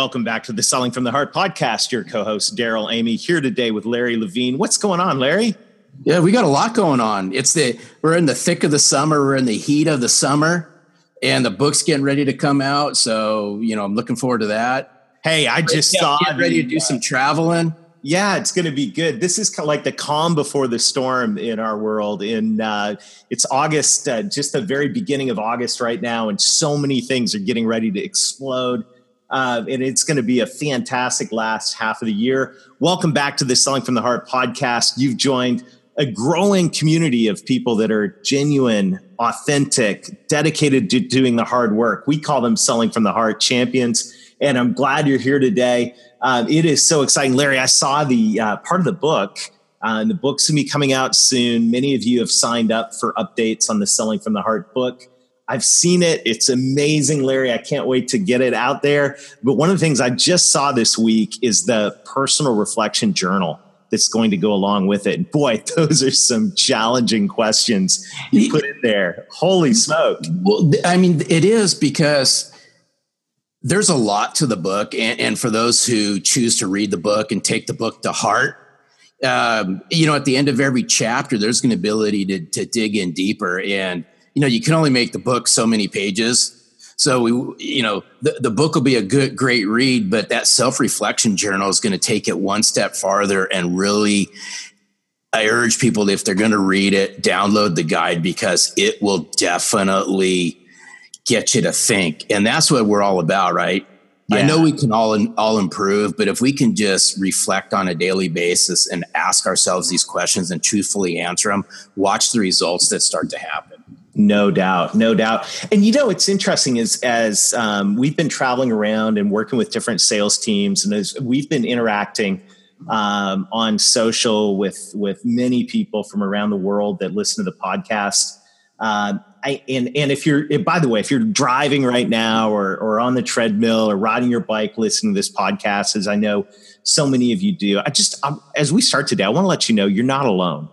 Welcome back to the Selling from the Heart podcast. Your co-host Darrell Amy here today with Larry Levine. What's going on, Larry? Yeah, we got a lot going on. It's the we're in the thick of the summer. We're in the heat of the summer, and the book's getting ready to come out. So you know, I'm looking forward to that. Hey, I just yeah, saw ready to do some traveling. Yeah, it's going to be good. This is kind of like the calm before the storm in our world. In uh, it's August, uh, just the very beginning of August right now, and so many things are getting ready to explode. Uh, and it's going to be a fantastic last half of the year. Welcome back to the Selling from the Heart podcast. You've joined a growing community of people that are genuine, authentic, dedicated to doing the hard work. We call them Selling from the Heart champions. And I'm glad you're here today. Uh, it is so exciting. Larry, I saw the uh, part of the book. Uh, and the book's to be coming out soon. Many of you have signed up for updates on the Selling from the Heart book. I've seen it. It's amazing, Larry. I can't wait to get it out there. But one of the things I just saw this week is the personal reflection journal that's going to go along with it. Boy, those are some challenging questions you put in there. Holy smoke. Well, I mean, it is because there's a lot to the book. And, and for those who choose to read the book and take the book to heart, um, you know, at the end of every chapter, there's an ability to, to dig in deeper. And you know, you can only make the book so many pages. So we, you know, the, the book will be a good, great read, but that self-reflection journal is going to take it one step farther and really, I urge people if they're going to read it, download the guide because it will definitely get you to think. And that's what we're all about, right? Yeah. I know we can all all improve, but if we can just reflect on a daily basis and ask ourselves these questions and truthfully answer them, watch the results that start to happen. No doubt, no doubt. And you know, it's interesting is as um, we've been traveling around and working with different sales teams, and as we've been interacting um, on social with with many people from around the world that listen to the podcast. Um, I, and and if you're by the way, if you're driving right now or or on the treadmill or riding your bike, listening to this podcast, as I know so many of you do, I just I'm, as we start today, I want to let you know you're not alone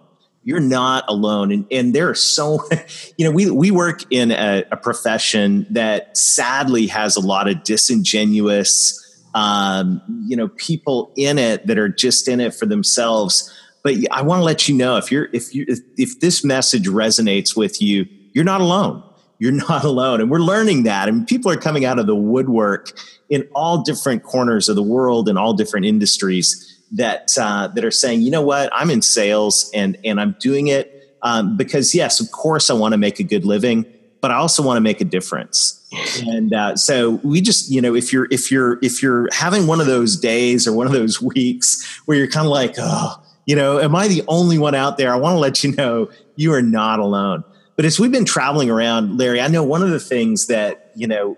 you're not alone. And, and there are so, you know, we, we work in a, a profession that sadly has a lot of disingenuous, um, you know, people in it that are just in it for themselves. But I want to let you know if you're, if you, if, if this message resonates with you, you're not alone you're not alone. And we're learning that. And people are coming out of the woodwork in all different corners of the world and all different industries that uh, that are saying, you know what, I'm in sales and and I'm doing it um, because yes, of course, I want to make a good living, but I also want to make a difference. And uh, so we just, you know, if you're if you're if you're having one of those days or one of those weeks where you're kind of like, oh, you know, am I the only one out there? I want to let you know you are not alone. But as we've been traveling around, Larry, I know one of the things that you know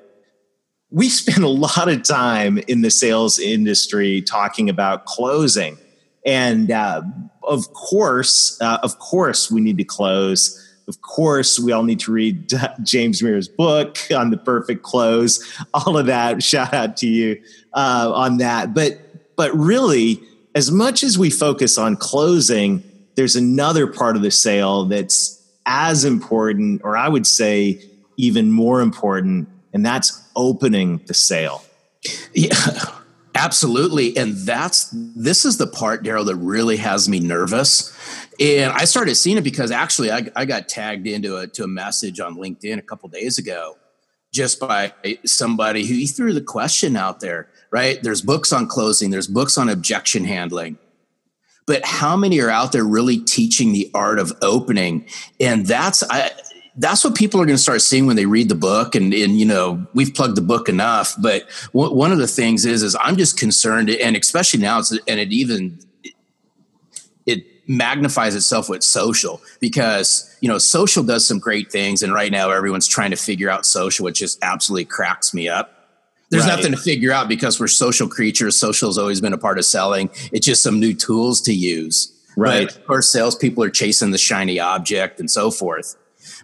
we spend a lot of time in the sales industry talking about closing. And uh, of course, uh, of course, we need to close. Of course, we all need to read James Muir's book on the perfect close. All of that. Shout out to you uh, on that. But but really, as much as we focus on closing, there's another part of the sale that's as important, or I would say even more important, and that's opening the sale. Yeah, absolutely. And that's this is the part, Darrell, that really has me nervous. And I started seeing it because actually I, I got tagged into a to a message on LinkedIn a couple days ago just by somebody who he threw the question out there, right? There's books on closing, there's books on objection handling. But how many are out there really teaching the art of opening? And that's I that's what people are going to start seeing when they read the book and, and you know we've plugged the book enough but w- one of the things is is i'm just concerned and especially now it's, and it even it magnifies itself with social because you know social does some great things and right now everyone's trying to figure out social which just absolutely cracks me up There's right. nothing to figure out because we're social creatures. Social has always been a part of selling. It's just some new tools to use. Right. But of course, salespeople are chasing the shiny object and so forth.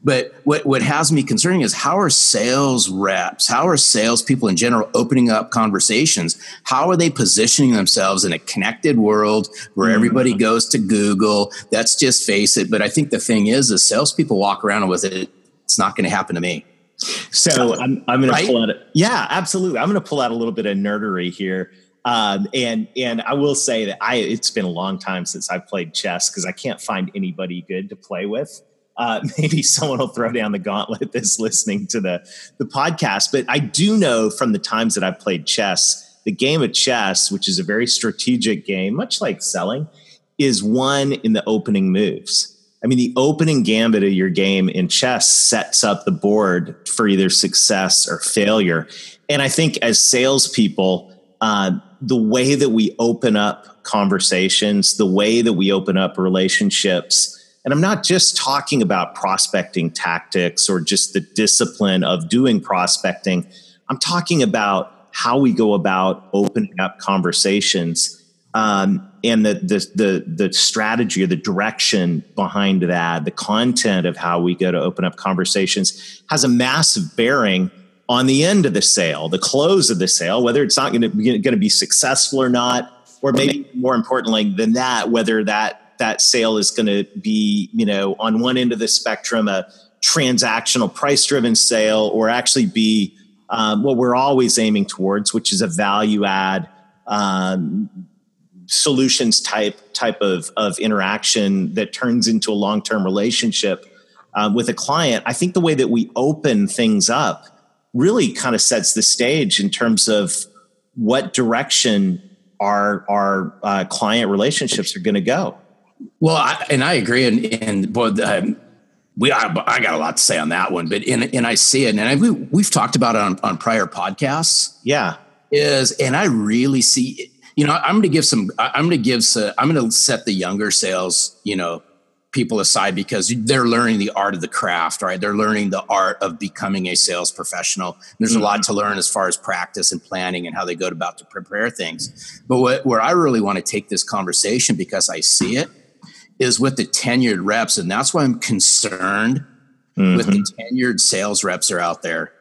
But what, what has me concerning is how are sales reps, how are salespeople in general opening up conversations? How are they positioning themselves in a connected world where mm-hmm. everybody goes to Google? Let's just face it. But I think the thing is, is salespeople walk around with it. It's not going to happen to me. So I'm, I'm going right? to pull out. A, yeah, absolutely. I'm going to pull out a little bit of nerdery here. Um, and and I will say that I it's been a long time since I've played chess because I can't find anybody good to play with. Uh, maybe someone will throw down the gauntlet that's listening to the the podcast. But I do know from the times that I've played chess, the game of chess, which is a very strategic game, much like selling, is won in the opening moves. I mean, the opening gambit of your game in chess sets up the board for either success or failure. And I think as salespeople, uh, the way that we open up conversations, the way that we open up relationships, and I'm not just talking about prospecting tactics or just the discipline of doing prospecting. I'm talking about how we go about opening up conversations um, and the, the, the the strategy or the direction behind that, the content of how we go to open up conversations has a massive bearing on the end of the sale, the close of the sale, whether it's not going to be, going to be successful or not, or maybe more importantly than that, whether that that sale is going to be, you know, on one end of the spectrum, a transactional price driven sale, or actually be um, what we're always aiming towards, which is a value add um, solutions type type of of interaction that turns into a long term relationship uh, with a client. I think the way that we open things up really kind of sets the stage in terms of what direction our our uh, client relationships are going to go. Well, I, and I agree, and and boy, um, we I, I, got a lot to say on that one, but and and I see it, and I, we, we've talked about it on on prior podcasts. Yeah, is and I really see you know, I'm going to give some, I'm going to give, some, I'm going to set the younger sales, you know, people aside because they're learning the art of the craft, right? They're learning the art of becoming a sales professional. There's mm-hmm. a lot to learn as far as practice and planning and how they go about to prepare things. But what, where I really want to take this conversation because I see it is with the tenured reps. And that's why I'm concerned mm-hmm. with the mm-hmm. tenured sales reps are out there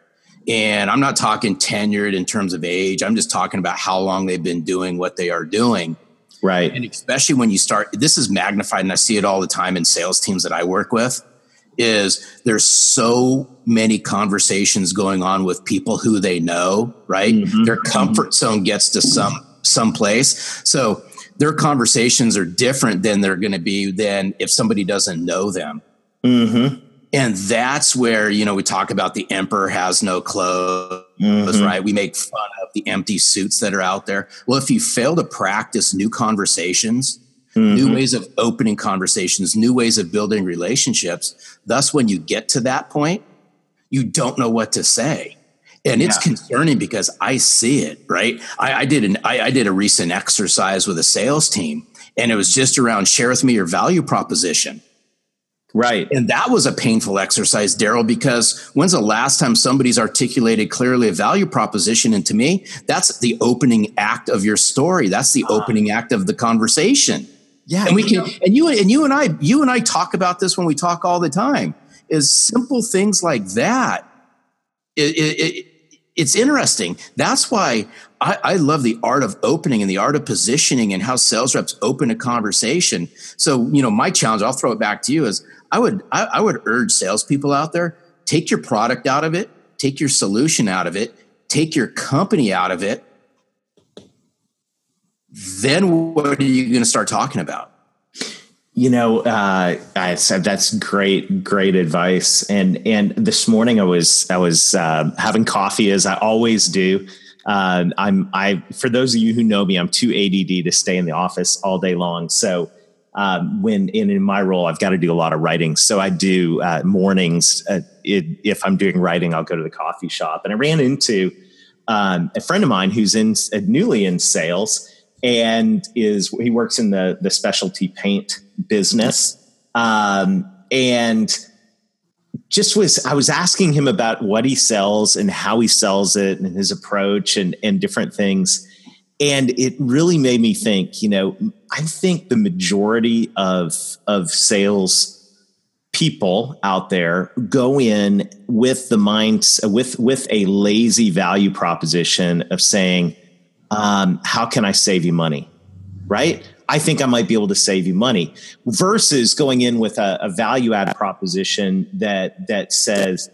and I'm not talking tenured in terms of age. I'm just talking about how long they've been doing what they are doing. Right. And especially when you start, this is magnified, and I see it all the time in sales teams that I work with. Is there's so many conversations going on with people who they know, right? Mm-hmm. Their comfort zone gets to some some place. So their conversations are different than they're going to be than if somebody doesn't know them. Mm-hmm. And that's where, you know, we talk about the emperor has no clothes, mm-hmm. right? We make fun of the empty suits that are out there. Well, if you fail to practice new conversations, mm-hmm. new ways of opening conversations, new ways of building relationships, thus, when you get to that point, you don't know what to say. And it's yeah. concerning because I see it, right? I, I did an I, I did a recent exercise with a sales team, and it was just around share with me your value proposition Right. And that was a painful exercise, Darrell, because when's the last time somebody's articulated clearly a value proposition? And to me, that's the opening act of your story. That's the uh, opening act of the conversation. Yeah. And we can, know. and you, and you and I, you and I talk about this when we talk all the time is simple things like that. It, it, it, it's interesting. That's why I, I, love the art of opening and the art of positioning and how sales reps open a conversation. So, you know, my challenge, I'll throw it back to you is I would I, I would urge salespeople out there take your product out of it, take your solution out of it, take your company out of it. Then what are you going to start talking about? You know, uh, I said that's great, great advice. And and this morning I was I was uh, having coffee as I always do. Uh, I'm I for those of you who know me, I'm too ADD to stay in the office all day long. So um, when in, in my role, I've got to do a lot of writing. So I do uh, mornings. Uh, it, if I'm doing writing, I'll go to the coffee shop. And I ran into um, a friend of mine who's in uh, newly in sales and is he works in the the specialty paint business. Um, and just was I was asking him about what he sells and how he sells it and his approach and and different things. And it really made me think, you know, I think the majority of of sales people out there go in with the minds with with a lazy value proposition of saying, um, how can I save you money? Right? I think I might be able to save you money versus going in with a, a value add proposition that that says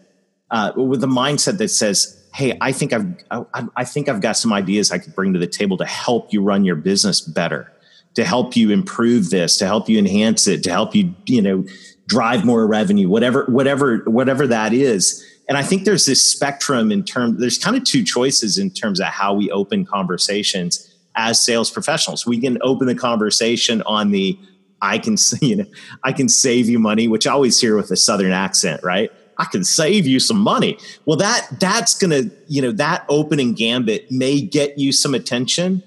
uh, with a mindset that says, "Hey, I think I've I, I think I've got some ideas I could bring to the table to help you run your business better, to help you improve this, to help you enhance it, to help you you know drive more revenue, whatever whatever whatever that is." And I think there's this spectrum in terms. There's kind of two choices in terms of how we open conversations as sales professionals. We can open the conversation on the I can you know I can save you money, which I always hear with a southern accent, right? I can save you some money. Well, that that's gonna you know that opening gambit may get you some attention,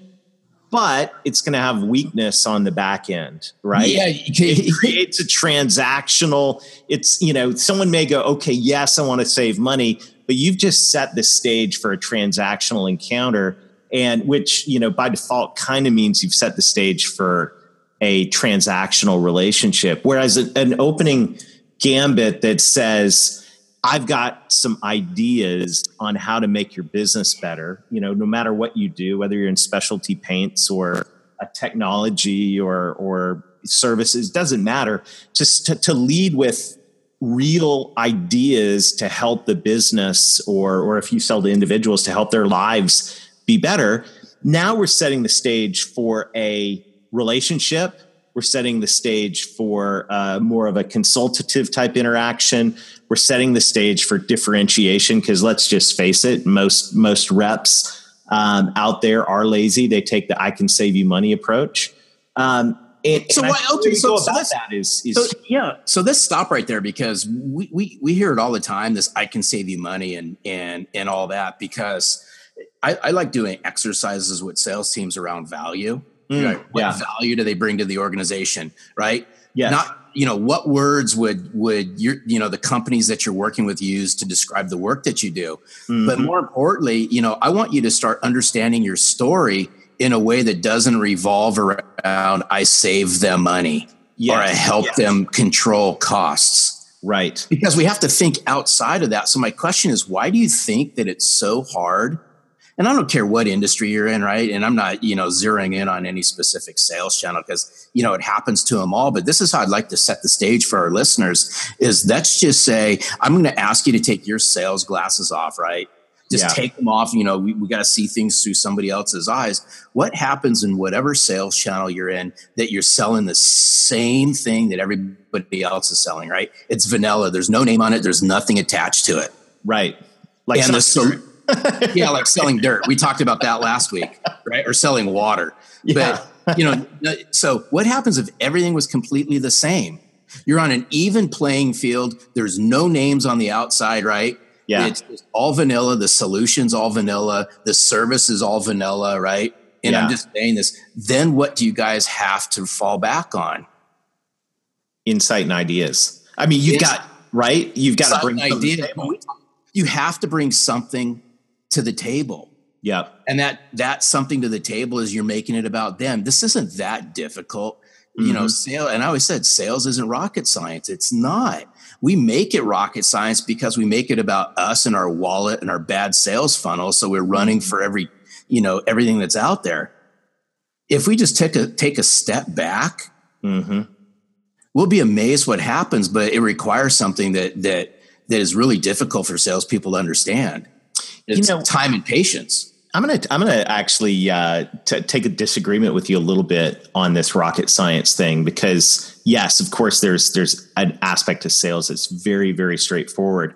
but it's going to have weakness on the back end, right? Yeah, it creates a transactional. It's you know someone may go, okay, yes, I want to save money, but you've just set the stage for a transactional encounter and which you know by default kind of means you've set the stage for a transactional relationship whereas an opening gambit that says i've got some ideas on how to make your business better you know no matter what you do whether you're in specialty paints or a technology or or services doesn't matter just to, to lead with real ideas to help the business or or if you sell to individuals to help their lives be better. Now we're setting the stage for a relationship. We're setting the stage for uh, more of a consultative type interaction. We're setting the stage for differentiation because let's just face it, most most reps um, out there are lazy. They take the "I can save you money" approach. Um, and, so and what? Okay, so, so this, that is, is so, yeah. So let's stop right there because we, we we hear it all the time. This "I can save you money" and and and all that because I, I, like doing exercises with sales teams around value. Mm, right? What yeah. value do they bring to the organization? Right. Yeah. Not you know what words would would your you know the companies that you're working with use to describe the work that you do. Mm-hmm. But more importantly, you know, I want you to start understanding your story in a way that doesn't revolve around I save them money yes. or I help yes. them control costs. Right. Because we have to think outside of that. So my question is why do you think that it's so hard and I don't care what industry you're in, right? And I'm not, you know, zeroing in on any specific sales channel because, you know, it happens to them all. But this is how I'd like to set the stage for our listeners is let's just say, I'm going to ask you to take your sales glasses off, right? Just yeah. take them off. You know, we, we got to see things through somebody else's eyes. What happens in whatever sales channel you're in that you're selling the same thing that everybody else is selling, right? It's vanilla. There's no name on it. There's nothing attached to it. Right. Like and the, yeah, like selling dirt. We talked about that last week, right? Or selling water. Yeah. But, you know, so what happens if everything was completely the same? You're on an even playing field. There's no names on the outside, right? Yeah. It's all vanilla. The solution's all vanilla. The service is all vanilla, right? And yeah. I'm just saying this. Then what do you guys have to fall back on? Insight and ideas. I mean, you've got, right? You've got to bring ideas. You have to bring something to the table. Yeah. And that that something to the table is you're making it about them. This isn't that difficult. Mm-hmm. You know, mm-hmm. sale and I always said sales isn't rocket science. It's not. We make it rocket science because we make it about us and our wallet and our bad sales funnel. So we're running for every, you know, everything that's out there. If we just take a take a step back, mm-hmm. we'll be amazed what happens. But it requires something that that that is really difficult for salespeople to understand. It's you know, time and patience. I'm gonna I'm gonna actually uh, t- take a disagreement with you a little bit on this rocket science thing because yes, of course, there's there's an aspect to sales that's very very straightforward.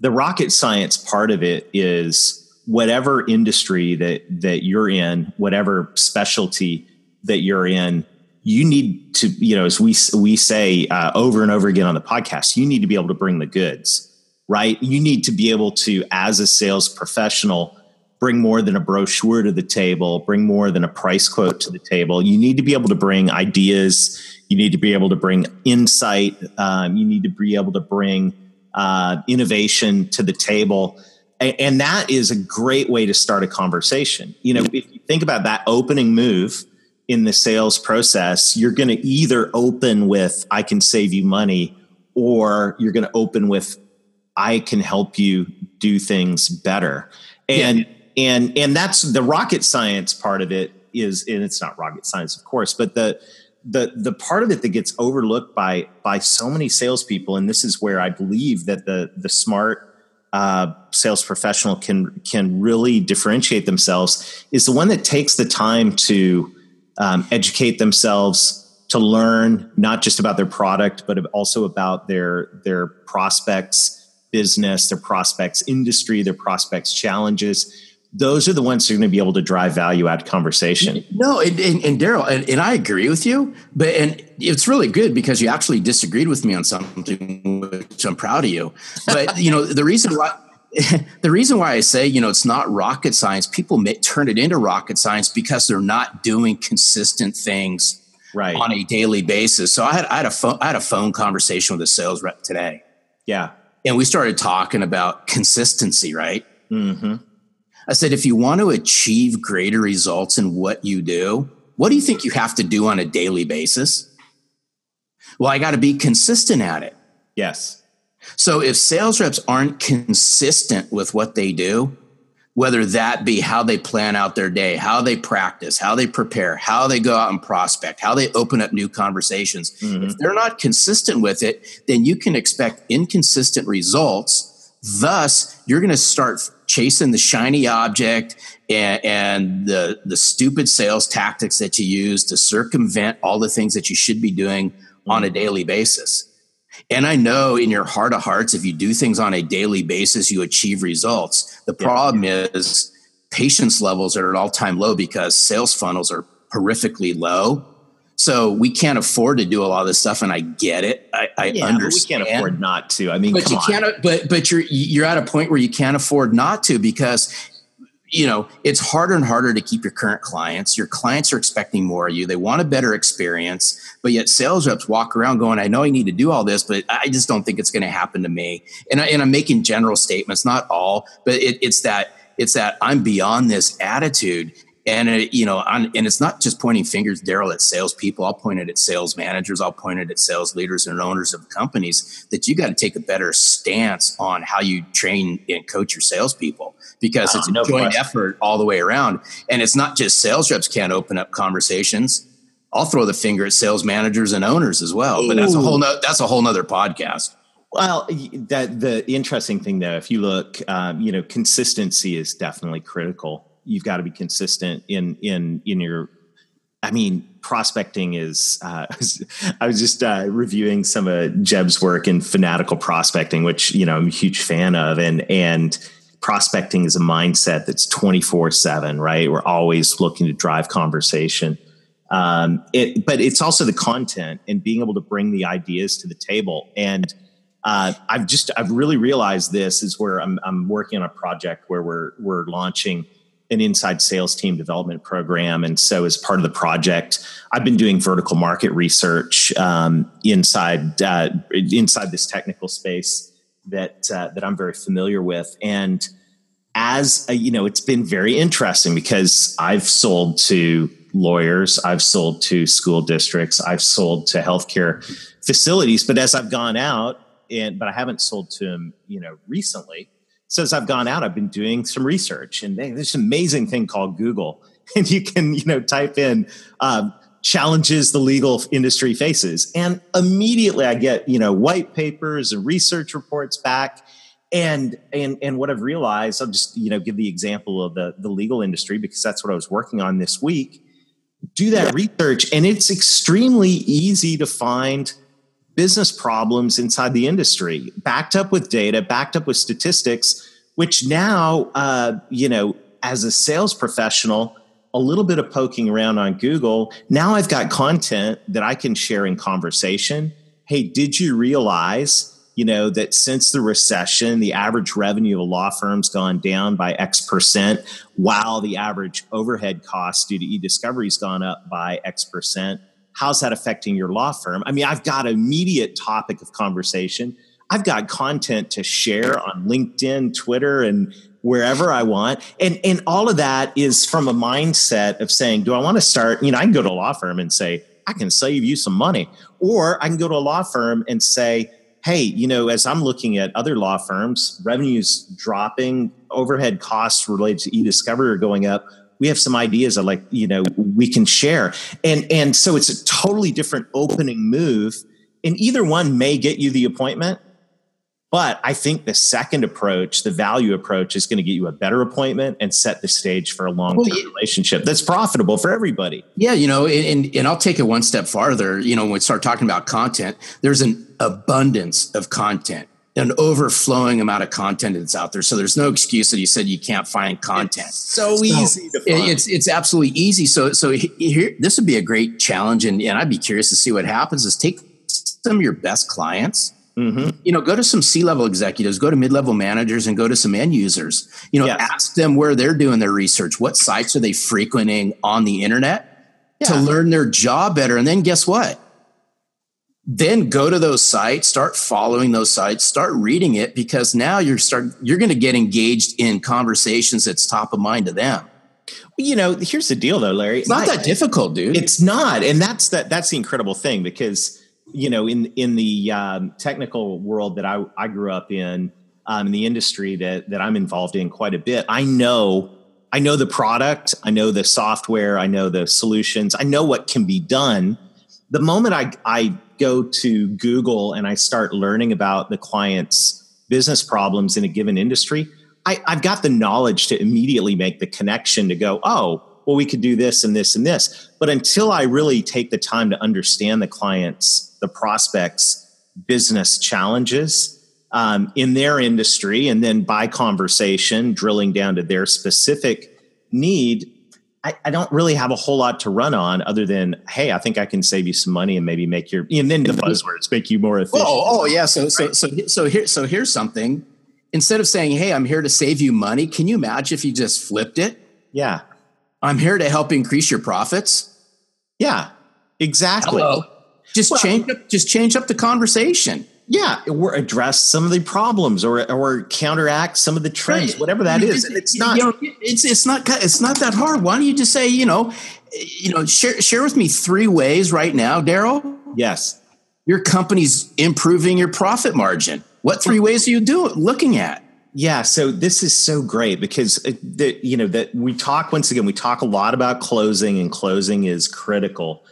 The rocket science part of it is whatever industry that that you're in, whatever specialty that you're in, you need to you know as we we say uh, over and over again on the podcast, you need to be able to bring the goods right? You need to be able to, as a sales professional, bring more than a brochure to the table, bring more than a price quote to the table. You need to be able to bring ideas. You need to be able to bring insight. Um, you need to be able to bring uh, innovation to the table. And, and that is a great way to start a conversation. You know, if you think about that opening move in the sales process, you're going to either open with, I can save you money, or you're going to open with, I can help you do things better. And, yeah. and, and that's the rocket science part of it is, and it's not rocket science, of course, but the, the the part of it that gets overlooked by by so many salespeople, and this is where I believe that the the smart uh, sales professional can can really differentiate themselves, is the one that takes the time to um, educate themselves, to learn not just about their product, but also about their their prospects business, their prospects industry, their prospects challenges those are the ones who are going to be able to drive value out conversation. No, and, and, and Darrell, and, and, I agree with you, but and it's really good because you actually disagreed with me on something, which I'm proud of you. But you know, the reason why. the reason why I say, you know, it's not rocket science, people may turn it into rocket science because they're not doing consistent things right. on a daily basis. So I had, I had a phone, I had a phone conversation with a sales rep today. Yeah. And we started talking about consistency, right? Mm-hmm. I said, if you want to achieve greater results in what you do, what do you think you have to do on a daily basis? Well, I got to be consistent at it. Yes. So if sales reps aren't consistent with what they do, whether that be how they plan out their day, how they practice, how they prepare, how they go out and prospect, how they open up new conversations, mm-hmm. if they're not consistent with it, then you can expect inconsistent results. Thus, you're going to start chasing the shiny object and, and, the the stupid sales tactics that you use to circumvent all the things that you should be doing on a daily basis. And I know in your heart of hearts, if you do things on a daily basis, you achieve results. The problem yeah. is patience levels are at all time low because sales funnels are horrifically low. So we can't afford to do a lot of this stuff, and I get it. I, I yeah, understand. we can't afford not to. I mean, but you on. can't. But but you're you're at a point where you can't afford not to because you know it's harder and harder to keep your current clients. Your clients are expecting more of you. They want a better experience, but yet sales reps walk around going, "I know I need to do all this, but I just don't think it's going to happen to me." And I, and I'm making general statements, not all, but it, it's that it's that I'm beyond this attitude and it, you know, on, and it's not just pointing fingers, Darrell, at salespeople. I'll point it at sales managers. I'll point it at sales leaders and owners of companies. That you got to take a better stance on how you train and coach your salespeople because it's a no joint question. effort all the way around. And it's not just sales reps can't open up conversations. I'll throw the finger at sales managers and owners as well. But that's a whole no, that's a whole nother podcast. Well, that the interesting thing though, if you look, um, you know, consistency is definitely critical you've got to be consistent in in in your I mean, prospecting is. Uh, I was just uh, reviewing some of Jeb's work in fanatical prospecting, which you know I'm a huge fan of, and and prospecting is a mindset that's 24 seven. Right, we're always looking to drive conversation. Um, it, but it's also the content and being able to bring the ideas to the table. And uh, I've just I've really realized this is where I'm I'm working on a project where we're we're launching an inside sales team development program. And so, as part of the project, I've been doing vertical market research um, inside uh, inside this technical space that uh, that I'm very familiar with. And as a, you know, it's been very interesting because I've sold to lawyers, I've sold to school districts, I've sold to healthcare facilities. But as I've gone out, and but I haven't sold to them, you know, recently since I've gone out, I've been doing some research, and there's an amazing thing called Google, and you can you know type in um, challenges the legal industry faces, and immediately I get you know white papers and research reports back. And and and what I've realized, I'll just you know give the example of the the legal industry because that's what I was working on this week. Do that research, and it's extremely easy to find business problems inside the industry, backed up with data, backed up with statistics, which now, uh, you know, as a sales professional, a little bit of poking around on Google, now I've got content that I can share in conversation. Hey, did you realize, you know, that since the recession, the average revenue of a law firm's gone down by X percent, while the average overhead cost due to e-discovery's gone up by X percent? How's that affecting your law firm? I mean, I've got immediate topic of conversation. I've got content to share on LinkedIn, Twitter, and wherever I want. And and all of that is from a mindset of saying, do I want to start? You know, I can go to a law firm and say, I can save you some money. Or I can go to a law firm and say, hey, you know, as I'm looking at other law firms, revenues dropping, overhead costs related to e-discovery are going up. We have some ideas that like, you know, we can share. And and so it's a totally different opening move. And either one may get you the appointment but I think the second approach, the value approach, is going to get you a better appointment and set the stage for a long term well, yeah. relationship that's profitable for everybody. Yeah, you know, and, and I'll take it one step farther. You know, when we start talking about content, there's an abundance of content, an overflowing amount of content that's out there. So there's no excuse that you said you can't find content. It's so, so easy to find. It's it's absolutely easy. So so here, this would be a great challenge, and, and I'd be curious to see what happens. Is take some of your best clients Mm-hmm. You know, go to some C level executives, go to mid level managers, and go to some end users. You know, yes. ask them where they're doing their research. What sites are they frequenting on the internet yeah. to learn their job better? And then guess what? Then go to those sites, start following those sites, start reading it because now you're start you're going to get engaged in conversations that's top of mind to them. Well, you know, here's the deal though, Larry. It's not I, that difficult, dude. It's not, and that's that. That's the incredible thing because you know, in in the um, technical world that I, I grew up in, um, in the industry that that I'm involved in quite a bit, I know I know the product, I know the software, I know the solutions, I know what can be done. The moment I I go to Google and I start learning about the client's business problems in a given industry, I, I've got the knowledge to immediately make the connection to go, oh, well, we could do this and this and this. But until I really take the time to understand the client's the prospects business challenges um, in their industry and then by conversation drilling down to their specific need I, I, don't really have a whole lot to run on other than hey i think i can save you some money and maybe make your and then the buzzwords make you more efficient. Oh, oh yeah. So so so so here so here's something. Instead of saying hey i'm here to save you money can you imagine if you just flipped it? Yeah. I'm here to help increase your profits. Yeah. Exactly. Hello. Just well, change up, just change up the conversation. Yeah, or address some of the problems, or or counteract some of the trends, right. whatever that is. It's not. You know, it's it's not it's not that hard. Why don't you just say, you know, you know, share share with me three ways right now, Darrell. Yes, your company's improving your profit margin. What three ways are you doing looking at? Yeah, so this is so great because uh, the, you know that we talk once again we talk a lot about closing and closing is critical,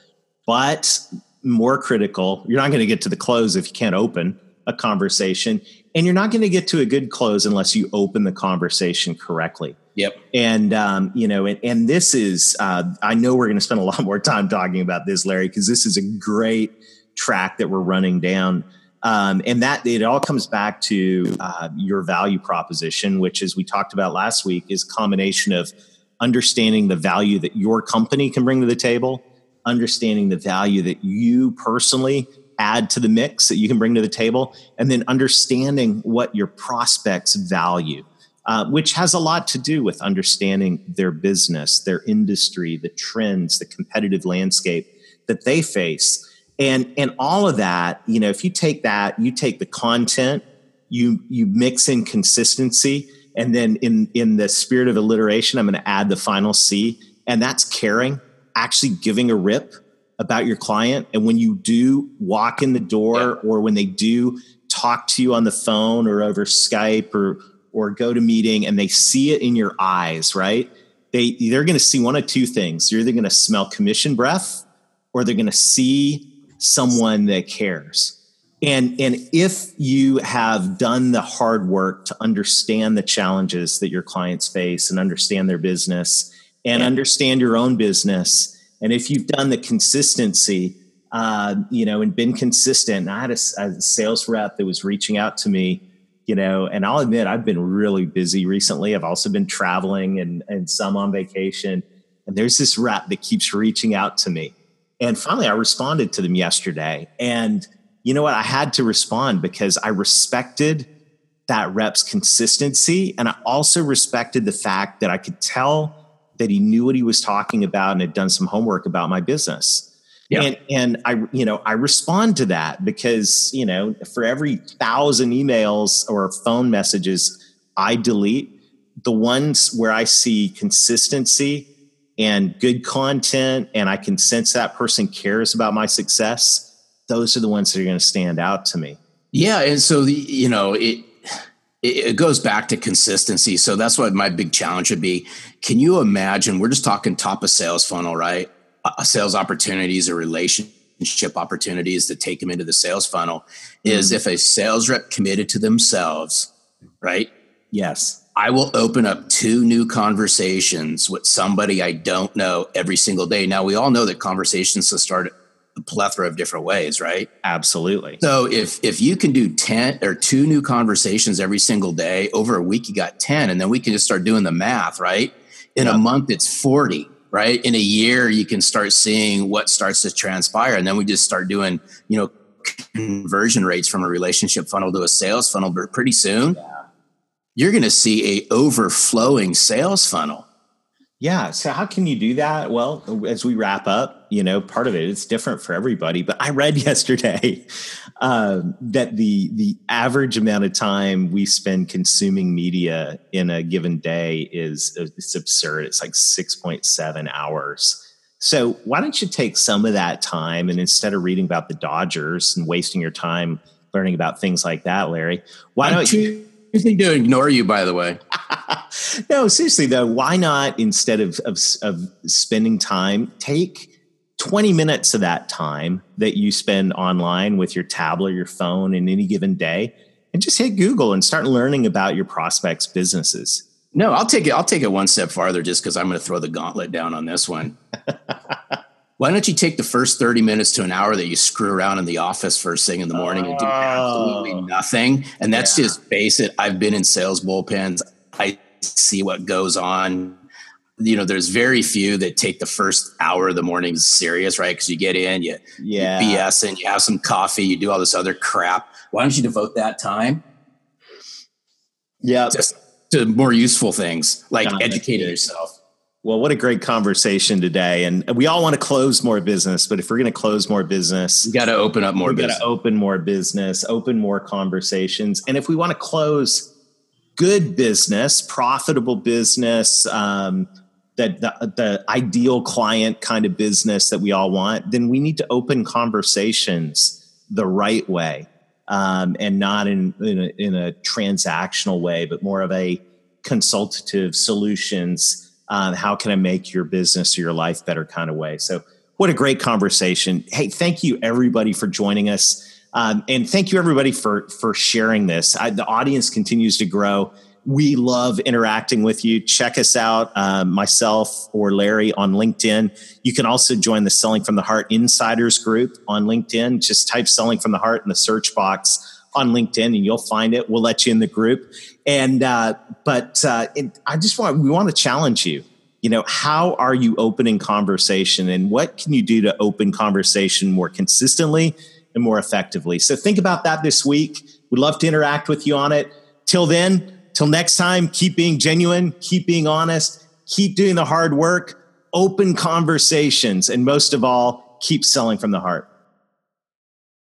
but more critical. You're not going to get to the close if you can't open a conversation. And you're not going to get to a good close unless you open the conversation correctly. Yep. And, um, you know, and, and this is, uh, I know we're going to spend a lot more time talking about this, Larry, because this is a great track that we're running down. Um, and that it all comes back to uh, your value proposition, which, as we talked about last week, is combination of understanding the value that your company can bring to the table understanding the value that you personally add to the mix that you can bring to the table, and then understanding what your prospects value, uh, which has a lot to do with understanding their business, their industry, the trends, the competitive landscape that they face. And, and all of that, you know, if you take that, you take the content, you, you mix in consistency, and then in, in the spirit of alliteration, I'm going to add the final C, and that's caring actually giving a rip about your client. And when you do walk in the door yeah. or when they do talk to you on the phone or over Skype or or go to meeting and they see it in your eyes, right? They they're going to see one of two things. You're either going to smell commission breath or they're going to see someone that cares. And and if you have done the hard work to understand the challenges that your clients face and understand their business and yeah. understand your own business. And if you've done the consistency, uh, you know, and been consistent, I had a, a, sales rep that was reaching out to me, you know, and I'll admit I've been really busy recently. I've also been traveling and, and some on vacation. And there's this rep that keeps reaching out to me. And finally, I responded to them yesterday. And you know what? I had to respond because I respected that rep's consistency. And I also respected the fact that I could tell that he knew what he was talking about and had done some homework about my business. Yeah. And and I you know I respond to that because you know for every thousand emails or phone messages I delete, the ones where I see consistency and good content and I can sense that person cares about my success, those are the ones that are going to stand out to me. Yeah, and so the, you know it it goes back to consistency. So that's what my big challenge would be. Can you imagine? We're just talking top of sales funnel, right? Uh, sales opportunities or relationship opportunities that take them into the sales funnel. Mm-hmm. Is if a sales rep committed to themselves, right? Yes. I will open up two new conversations with somebody I don't know every single day. Now we all know that conversations start a plethora of different ways, right? Absolutely. So if if you can do 10 or two new conversations every single day, over a week you got 10 and then we can just start doing the math, right? In yep. a month it's 40, right? In a year you can start seeing what starts to transpire and then we just start doing, you know, conversion rates from a relationship funnel to a sales funnel but pretty soon. Yeah you're going to see a overflowing sales funnel. Yeah. So how can you do that? Well, as we wrap up, you know, part of it it is different for everybody. But I read yesterday um, that the the average amount of time we spend consuming media in a given day is it's absurd. It's like six point seven hours. So why don't you take some of that time and instead of reading about the Dodgers and wasting your time learning about things like that, Larry, why don't you? choosing to ignore you, by the way. no, seriously though, why not instead of, of of spending time, take 20 minutes of that time that you spend online with your tablet, or your phone in any given day, and just hit Google and start learning about your prospects' businesses. No, I'll take it. I'll take it one step farther just because I'm going to throw the gauntlet down on this one. why don't you take the first 30 minutes to an hour that you screw around in the office first thing in the morning and do oh. absolutely oh. nothing? And that's yeah. just basic. I've been in sales bullpens. I see what goes on. You know, there's very few that take the first hour of the morning serious, right? Because you get in, you, yeah. you BS and you have some coffee, you do all this other crap. Why don't you devote that time? Yeah. Just to more useful things like educating yourself. Well, what a great conversation today. And we all want to close more business, but if we're going to close more business, we got to open up more we got to open more business, open more conversations. And if we want to close good business, profitable business, um, that the, the ideal client kind of business that we all want, then we need to open conversations the right way um, and not in, in a, in a transactional way, but more of a consultative solutions um, how can I make your business or your life better kind of way. So, what a great conversation. Hey, thank you everybody for joining us. Um, and thank you everybody for for sharing this. I, the audience continues to grow. We love interacting with you. Check us out, um, myself or Larry on LinkedIn. You can also join the Selling from the Heart Insiders group on LinkedIn. Just type Selling from the Heart in the search box on LinkedIn and you'll find it. We'll let you in the group. And, uh, but uh, it, I just want, we want to challenge you. You know, how are you opening conversation and what can you do to open conversation more consistently and more effectively? So think about that this week. We'd love to interact with you on it. Till then, till next time, keep being genuine, keep being honest, keep doing the hard work, open conversations, and most of all, keep selling from the heart.